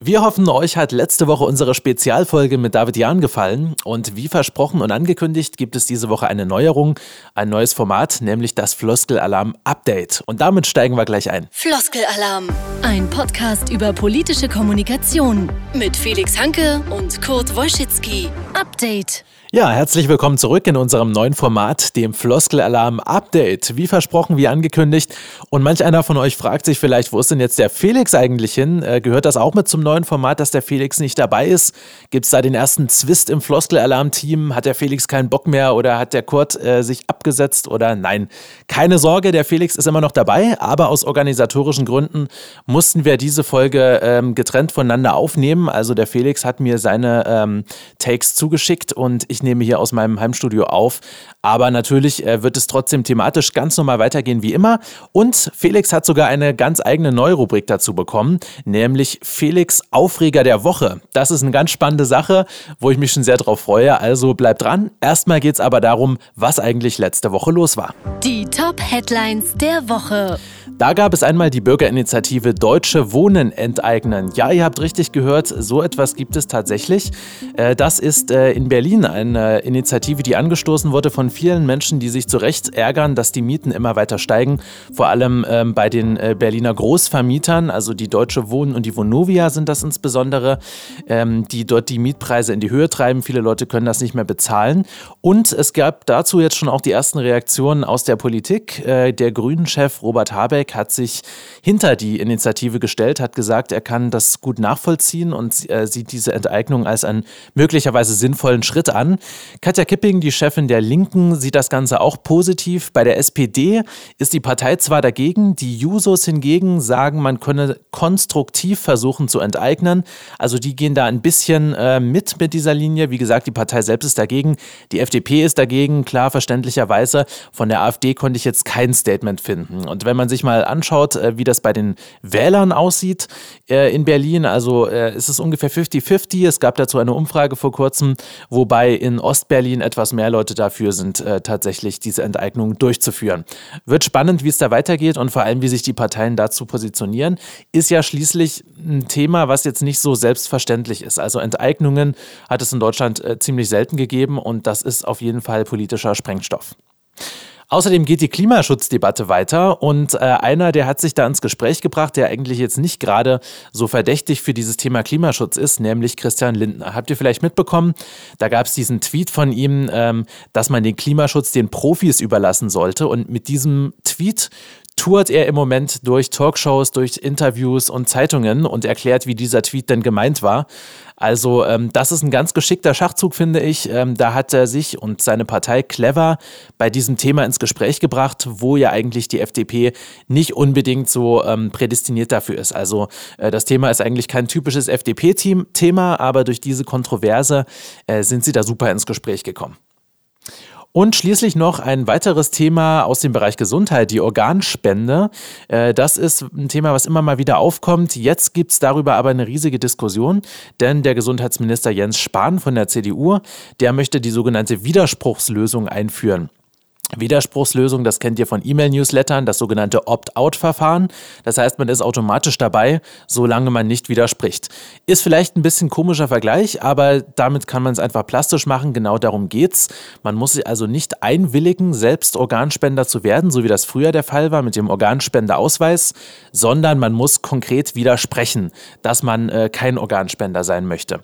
Wir hoffen, euch hat letzte Woche unsere Spezialfolge mit David Jahn gefallen. Und wie versprochen und angekündigt, gibt es diese Woche eine Neuerung, ein neues Format, nämlich das Floskelalarm Update. Und damit steigen wir gleich ein. Floskelalarm, ein Podcast über politische Kommunikation mit Felix Hanke und Kurt Wojcicki. Update. Ja, herzlich willkommen zurück in unserem neuen Format, dem Floskelalarm Update. Wie versprochen, wie angekündigt. Und manch einer von euch fragt sich vielleicht, wo ist denn jetzt der Felix eigentlich hin? Äh, gehört das auch mit zum neuen Format, dass der Felix nicht dabei ist? Gibt es da den ersten Zwist im Floskelalarm-Team? Hat der Felix keinen Bock mehr oder hat der Kurt äh, sich abgesetzt oder nein? Keine Sorge, der Felix ist immer noch dabei, aber aus organisatorischen Gründen mussten wir diese Folge ähm, getrennt voneinander aufnehmen. Also der Felix hat mir seine ähm, Takes zugeschickt und ich ich nehme hier aus meinem Heimstudio auf. Aber natürlich äh, wird es trotzdem thematisch ganz normal weitergehen wie immer. Und Felix hat sogar eine ganz eigene Neurubrik dazu bekommen, nämlich Felix Aufreger der Woche. Das ist eine ganz spannende Sache, wo ich mich schon sehr drauf freue. Also bleibt dran. Erstmal geht es aber darum, was eigentlich letzte Woche los war. Die Top-Headlines der Woche. Da gab es einmal die Bürgerinitiative Deutsche Wohnen enteignen. Ja, ihr habt richtig gehört, so etwas gibt es tatsächlich. Äh, das ist äh, in Berlin eine Initiative, die angestoßen wurde von vielen Menschen, die sich zu Recht ärgern, dass die Mieten immer weiter steigen. Vor allem ähm, bei den äh, Berliner Großvermietern, also die Deutsche Wohnen und die Vonovia sind das insbesondere, ähm, die dort die Mietpreise in die Höhe treiben. Viele Leute können das nicht mehr bezahlen. Und es gab dazu jetzt schon auch die ersten Reaktionen aus der Politik. Der Grünen-Chef Robert Habeck hat sich hinter die Initiative gestellt, hat gesagt, er kann das gut nachvollziehen und äh, sieht diese Enteignung als einen möglicherweise sinnvollen Schritt an. Katja Kipping, die Chefin der Linken, sieht das Ganze auch positiv. Bei der SPD ist die Partei zwar dagegen, die Jusos hingegen sagen, man könne konstruktiv versuchen zu enteignen. Also die gehen da ein bisschen äh, mit mit dieser Linie. Wie gesagt, die Partei selbst ist dagegen, die FDP ist dagegen, klar verständlicherweise. Von der AfD konnte ich jetzt kein Statement finden. Und wenn man sich mal anschaut, äh, wie das bei den Wählern aussieht äh, in Berlin, also äh, ist es ungefähr 50-50. Es gab dazu eine Umfrage vor kurzem, wobei in Ostberlin etwas mehr Leute dafür sind, tatsächlich diese Enteignung durchzuführen. Wird spannend, wie es da weitergeht und vor allem, wie sich die Parteien dazu positionieren. Ist ja schließlich ein Thema, was jetzt nicht so selbstverständlich ist. Also Enteignungen hat es in Deutschland ziemlich selten gegeben und das ist auf jeden Fall politischer Sprengstoff. Außerdem geht die Klimaschutzdebatte weiter und äh, einer, der hat sich da ins Gespräch gebracht, der eigentlich jetzt nicht gerade so verdächtig für dieses Thema Klimaschutz ist, nämlich Christian Lindner. Habt ihr vielleicht mitbekommen? Da gab es diesen Tweet von ihm, ähm, dass man den Klimaschutz den Profis überlassen sollte und mit diesem Tweet tourt er im Moment durch Talkshows, durch Interviews und Zeitungen und erklärt, wie dieser Tweet denn gemeint war. Also ähm, das ist ein ganz geschickter Schachzug, finde ich. Ähm, da hat er sich und seine Partei clever bei diesem Thema ins Gespräch gebracht, wo ja eigentlich die FDP nicht unbedingt so ähm, prädestiniert dafür ist. Also äh, das Thema ist eigentlich kein typisches FDP-Thema, aber durch diese Kontroverse äh, sind sie da super ins Gespräch gekommen. Und schließlich noch ein weiteres Thema aus dem Bereich Gesundheit, die Organspende. Äh, das ist ein Thema, was immer mal wieder aufkommt. Jetzt gibt es darüber aber eine riesige Diskussion, denn der Gesundheitsminister Jens Spahn von der CDU, der möchte die sogenannte Widerspruchslösung einführen. Widerspruchslösung, das kennt ihr von E-Mail-Newslettern, das sogenannte Opt-out-Verfahren. Das heißt, man ist automatisch dabei, solange man nicht widerspricht. Ist vielleicht ein bisschen komischer Vergleich, aber damit kann man es einfach plastisch machen. Genau darum geht's. Man muss sich also nicht einwilligen, selbst Organspender zu werden, so wie das früher der Fall war mit dem Organspendeausweis, sondern man muss konkret widersprechen, dass man äh, kein Organspender sein möchte.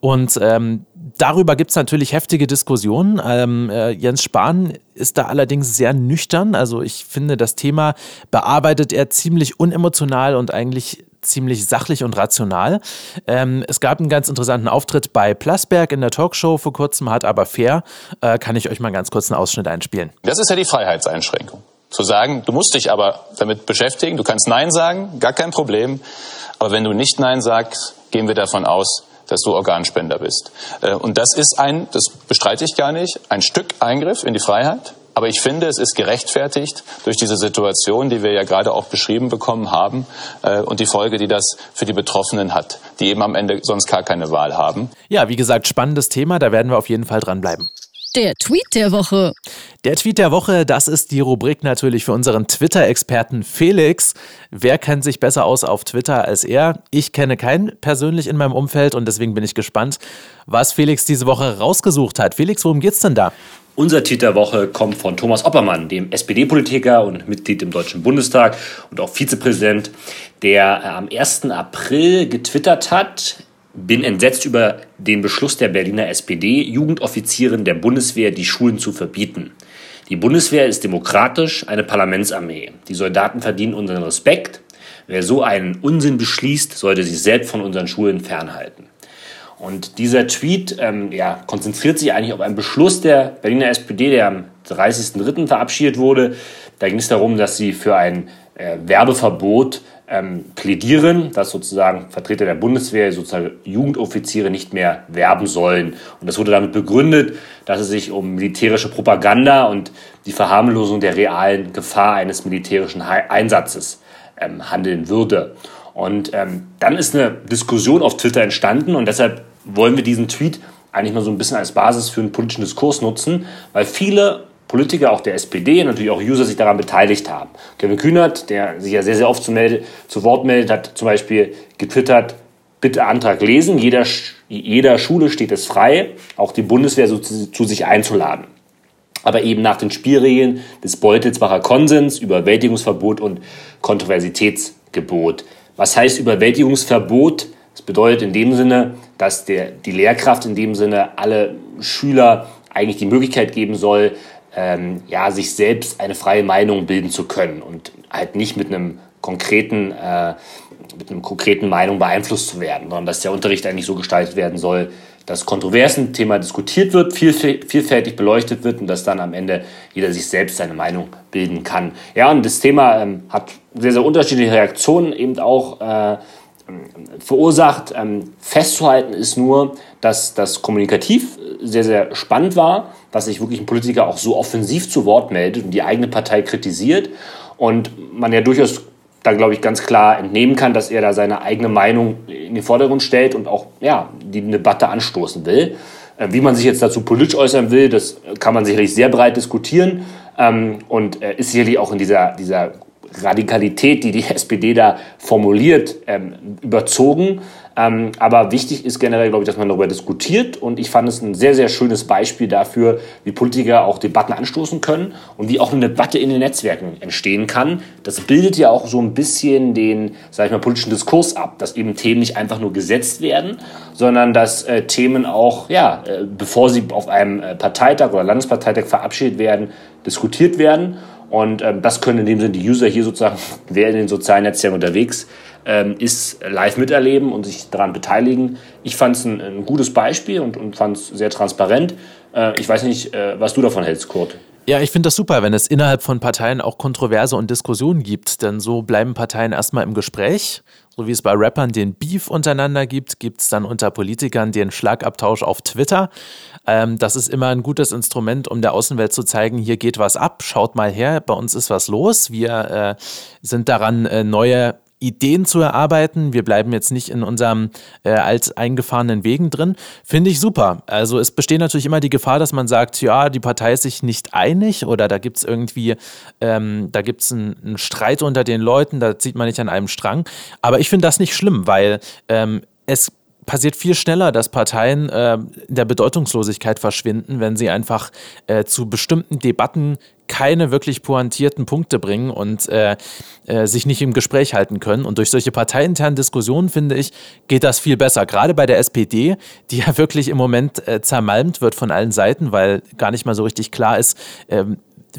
Und ähm, darüber gibt es natürlich heftige Diskussionen. Ähm, äh, Jens Spahn ist da allerdings sehr nüchtern. Also ich finde, das Thema bearbeitet er ziemlich unemotional und eigentlich ziemlich sachlich und rational. Ähm, es gab einen ganz interessanten Auftritt bei Plasberg in der Talkshow vor kurzem, hat aber fair. Äh, kann ich euch mal ganz kurz einen Ausschnitt einspielen. Das ist ja die Freiheitseinschränkung. Zu sagen, du musst dich aber damit beschäftigen, du kannst Nein sagen, gar kein Problem. Aber wenn du nicht Nein sagst, gehen wir davon aus, dass du Organspender bist. Äh, und das ist ein, das bestreite ich gar nicht, ein Stück Eingriff in die Freiheit. Aber ich finde, es ist gerechtfertigt durch diese Situation, die wir ja gerade auch beschrieben bekommen haben äh, und die Folge, die das für die Betroffenen hat, die eben am Ende sonst gar keine Wahl haben. Ja, wie gesagt, spannendes Thema, da werden wir auf jeden Fall dranbleiben. Der Tweet der Woche. Der Tweet der Woche, das ist die Rubrik natürlich für unseren Twitter-Experten Felix. Wer kennt sich besser aus auf Twitter als er? Ich kenne keinen persönlich in meinem Umfeld und deswegen bin ich gespannt, was Felix diese Woche rausgesucht hat. Felix, worum geht's denn da? Unser Tweet der Woche kommt von Thomas Oppermann, dem SPD-Politiker und Mitglied im Deutschen Bundestag und auch Vizepräsident, der am 1. April getwittert hat, bin entsetzt über den Beschluss der Berliner SPD, Jugendoffizieren der Bundeswehr die Schulen zu verbieten. Die Bundeswehr ist demokratisch eine Parlamentsarmee. Die Soldaten verdienen unseren Respekt. Wer so einen Unsinn beschließt, sollte sich selbst von unseren Schulen fernhalten. Und dieser Tweet ähm, ja, konzentriert sich eigentlich auf einen Beschluss der Berliner SPD, der am 30.03. verabschiedet wurde. Da ging es darum, dass sie für ein äh, Werbeverbot ähm, plädieren, dass sozusagen Vertreter der Bundeswehr, sozusagen Jugendoffiziere nicht mehr werben sollen. Und das wurde damit begründet, dass es sich um militärische Propaganda und die Verharmlosung der realen Gefahr eines militärischen Einsatzes ähm, handeln würde. Und ähm, dann ist eine Diskussion auf Twitter entstanden und deshalb wollen wir diesen Tweet eigentlich mal so ein bisschen als Basis für einen politischen Diskurs nutzen, weil viele Politiker, auch der SPD, natürlich auch User sich daran beteiligt haben. Kevin Kühnert, der sich ja sehr, sehr oft zu, melde, zu Wort meldet, hat zum Beispiel getwittert, bitte Antrag lesen, jeder, jeder Schule steht es frei, auch die Bundeswehr so zu, zu sich einzuladen. Aber eben nach den Spielregeln des Beutelsbacher Konsens, Überwältigungsverbot und Kontroversitätsgebot. Was heißt Überwältigungsverbot? Das bedeutet in dem Sinne, dass der, die Lehrkraft in dem Sinne alle Schüler eigentlich die Möglichkeit geben soll, ähm, ja, sich selbst eine freie Meinung bilden zu können und halt nicht mit einem konkreten, äh, mit einem konkreten Meinung beeinflusst zu werden, sondern dass der Unterricht eigentlich so gestaltet werden soll, dass kontroversen Thema diskutiert wird, vielfältig beleuchtet wird und dass dann am Ende jeder sich selbst seine Meinung bilden kann. Ja, und das Thema ähm, hat sehr, sehr unterschiedliche Reaktionen eben auch äh, verursacht. Ähm, festzuhalten ist nur, dass das kommunikativ sehr, sehr spannend war, dass sich wirklich ein Politiker auch so offensiv zu Wort meldet und die eigene Partei kritisiert und man ja durchaus da, glaube ich, ganz klar entnehmen kann, dass er da seine eigene Meinung in den Vordergrund stellt und auch ja, die Debatte anstoßen will. Äh, wie man sich jetzt dazu politisch äußern will, das kann man sicherlich sehr breit diskutieren ähm, und äh, ist sicherlich auch in dieser, dieser Radikalität, die die SPD da formuliert, ähm, überzogen. Ähm, aber wichtig ist generell, glaube ich, dass man darüber diskutiert. Und ich fand es ein sehr, sehr schönes Beispiel dafür, wie Politiker auch Debatten anstoßen können und wie auch eine Debatte in den Netzwerken entstehen kann. Das bildet ja auch so ein bisschen den, sag ich mal, politischen Diskurs ab, dass eben Themen nicht einfach nur gesetzt werden, sondern dass äh, Themen auch, ja, äh, bevor sie auf einem äh, Parteitag oder Landesparteitag verabschiedet werden, diskutiert werden. Und ähm, das können in dem Sinne die User hier sozusagen, wer in den sozialen Netzwerken unterwegs ähm, ist, live miterleben und sich daran beteiligen. Ich fand es ein, ein, gutes Beispiel und, und fand es sehr transparent. Äh, ich weiß nicht, äh, was du davon hältst, Kurt. Ja, ich finde das super, wenn es innerhalb von Parteien auch Kontroverse und Diskussionen gibt, denn so bleiben Parteien erstmal im Gespräch. So wie es bei Rappern den Beef untereinander gibt, gibt es dann unter Politikern den Schlagabtausch auf Twitter. Ähm, das ist immer ein gutes Instrument, um der Außenwelt zu zeigen, hier geht was ab, schaut mal her, bei uns ist was los. Wir äh, sind daran, äh, neue Ideen zu erarbeiten. Wir bleiben jetzt nicht in unserem äh, alteingefahrenen Wegen drin. Finde ich super. Also es besteht natürlich immer die Gefahr, dass man sagt, ja, die Partei ist sich nicht einig oder da gibt es irgendwie, ähm, da gibt es einen, einen, Streit unter den Leuten, da zieht man nicht an einem Strang. Aber ich finde das nicht schlimm, weil ähm, es passiert viel schneller, dass Parteien äh, in der Bedeutungslosigkeit verschwinden, wenn sie einfach äh, zu bestimmten Debatten keine wirklich pointierten Punkte bringen und äh, äh, sich nicht im Gespräch halten können. Und durch solche parteiinternen Diskussionen, finde ich, geht das viel besser. Gerade bei der SPD, die ja wirklich im Moment äh, zermalmt wird von allen Seiten, weil gar nicht mal so richtig klar ist, ähm,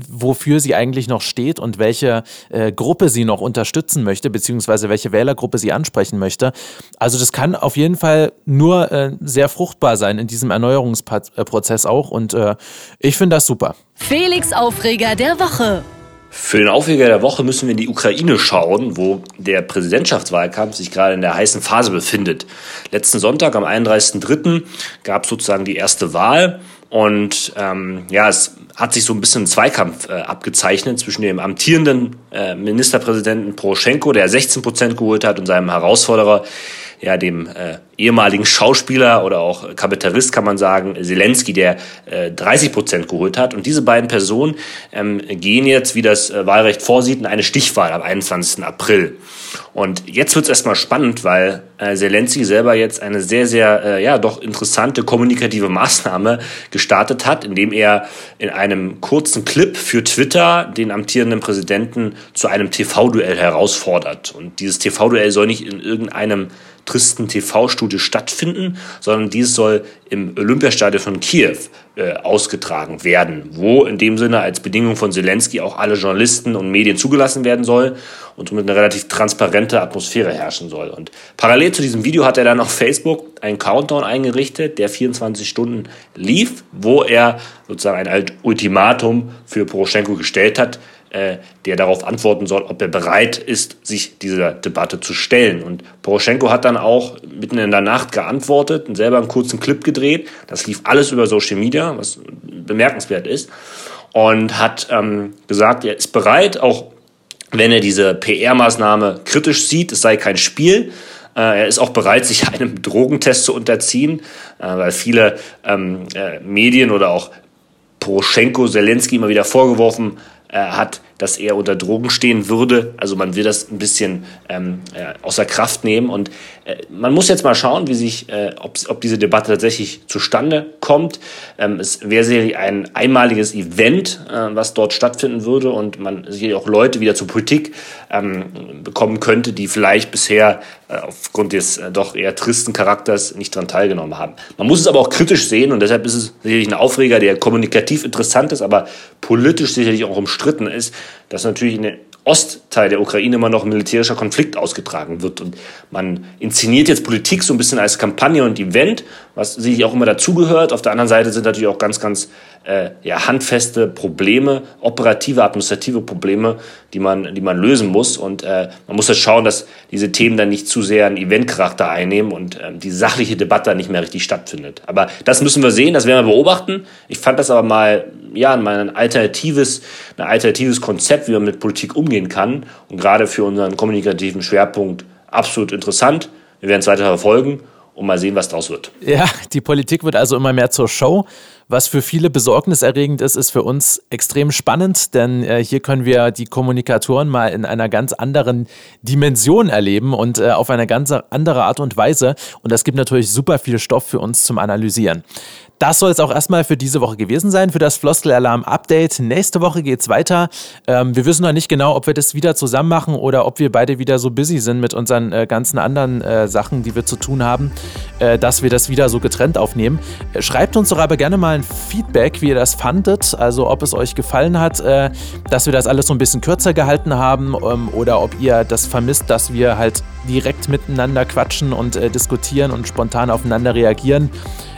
wofür sie eigentlich noch steht und welche äh, Gruppe sie noch unterstützen möchte, beziehungsweise welche Wählergruppe sie ansprechen möchte. Also das kann auf jeden Fall nur äh, sehr fruchtbar sein in diesem Erneuerungsprozess auch und äh, ich finde das super. Felix Aufreger der Woche. Für den Aufreger der Woche müssen wir in die Ukraine schauen, wo der Präsidentschaftswahlkampf sich gerade in der heißen Phase befindet. Letzten Sonntag, am 31.03., gab es sozusagen die erste Wahl. Und ähm, ja, es hat sich so ein bisschen ein Zweikampf äh, abgezeichnet zwischen dem amtierenden äh, Ministerpräsidenten Poroschenko, der 16 Prozent geholt hat, und seinem Herausforderer, ja, dem äh, ehemaligen Schauspieler oder auch Kabarettist kann man sagen, Zelensky, der äh, 30 Prozent geholt hat. Und diese beiden Personen ähm, gehen jetzt, wie das äh, Wahlrecht vorsieht, in eine Stichwahl am 21. April. Und jetzt wird es erstmal spannend, weil äh, Zelensky selber jetzt eine sehr, sehr, äh, ja, doch interessante kommunikative Maßnahme gestartet hat, indem er in einem kurzen Clip für Twitter den amtierenden Präsidenten zu einem TV-Duell herausfordert. Und dieses TV-Duell soll nicht in irgendeinem tristen TV-Studio stattfinden, sondern dies soll im Olympiastadion von Kiew äh, ausgetragen werden, wo in dem Sinne als Bedingung von Zelensky auch alle Journalisten und Medien zugelassen werden soll und somit eine relativ transparente Atmosphäre herrschen soll. Und parallel zu diesem Video hat er dann auf Facebook einen Countdown eingerichtet, der 24 Stunden lief, wo er sozusagen ein Ultimatum für Poroschenko gestellt hat, der darauf antworten soll, ob er bereit ist, sich dieser Debatte zu stellen. Und Poroschenko hat dann auch mitten in der Nacht geantwortet und selber einen kurzen Clip gedreht. Das lief alles über Social Media, was bemerkenswert ist. Und hat ähm, gesagt, er ist bereit, auch wenn er diese PR-Maßnahme kritisch sieht, es sei kein Spiel. Äh, er ist auch bereit, sich einem Drogentest zu unterziehen, äh, weil viele ähm, äh, Medien oder auch Poroschenko, Zelensky immer wieder vorgeworfen äh, hat, dass er unter Drogen stehen würde. Also man will das ein bisschen ähm, äh, außer Kraft nehmen. Und äh, man muss jetzt mal schauen, wie sich, äh, ob, ob diese Debatte tatsächlich zustande kommt. Ähm, es wäre sicherlich ein einmaliges Event, äh, was dort stattfinden würde und man sicherlich auch Leute wieder zur Politik ähm, bekommen könnte, die vielleicht bisher äh, aufgrund des äh, doch eher tristen Charakters nicht daran teilgenommen haben. Man muss es aber auch kritisch sehen und deshalb ist es sicherlich ein Aufreger, der kommunikativ interessant ist, aber politisch sicherlich auch umstritten ist dass natürlich in den Ostteil der Ukraine immer noch ein militärischer Konflikt ausgetragen wird. Und man inszeniert jetzt Politik so ein bisschen als Kampagne und Event, was sicherlich auch immer dazugehört. Auf der anderen Seite sind natürlich auch ganz, ganz äh, ja, handfeste Probleme, operative, administrative Probleme, die man, die man lösen muss. Und äh, man muss jetzt schauen, dass diese Themen dann nicht zu sehr einen Eventcharakter einnehmen und äh, die sachliche Debatte nicht mehr richtig stattfindet. Aber das müssen wir sehen, das werden wir beobachten. Ich fand das aber mal, ja, mal ein alternatives, ein alternatives Konzept, wie man mit Politik umgehen kann. Und gerade für unseren kommunikativen Schwerpunkt absolut interessant. Wir werden es weiter verfolgen und mal sehen, was draus wird. Ja, die Politik wird also immer mehr zur Show. Was für viele besorgniserregend ist, ist für uns extrem spannend, denn äh, hier können wir die Kommunikatoren mal in einer ganz anderen Dimension erleben und äh, auf eine ganz andere Art und Weise. Und das gibt natürlich super viel Stoff für uns zum Analysieren. Das soll es auch erstmal für diese Woche gewesen sein, für das Floskelalarm-Update. Nächste Woche geht es weiter. Ähm, wir wissen noch nicht genau, ob wir das wieder zusammen machen oder ob wir beide wieder so busy sind mit unseren äh, ganzen anderen äh, Sachen, die wir zu tun haben, äh, dass wir das wieder so getrennt aufnehmen. Äh, schreibt uns doch aber gerne mal ein Feedback, wie ihr das fandet, also ob es euch gefallen hat, äh, dass wir das alles so ein bisschen kürzer gehalten haben ähm, oder ob ihr das vermisst, dass wir halt direkt miteinander quatschen und äh, diskutieren und spontan aufeinander reagieren.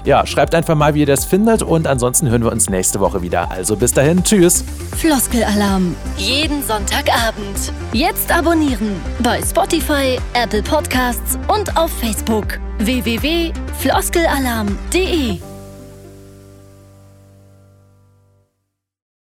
Ja, schreibt einfach mal, wie ihr das findet und ansonsten hören wir uns nächste Woche wieder. Also bis dahin, tschüss. Floskelalarm. Jeden Sonntagabend. Jetzt abonnieren bei Spotify, Apple Podcasts und auf Facebook. www.floskelalarm.de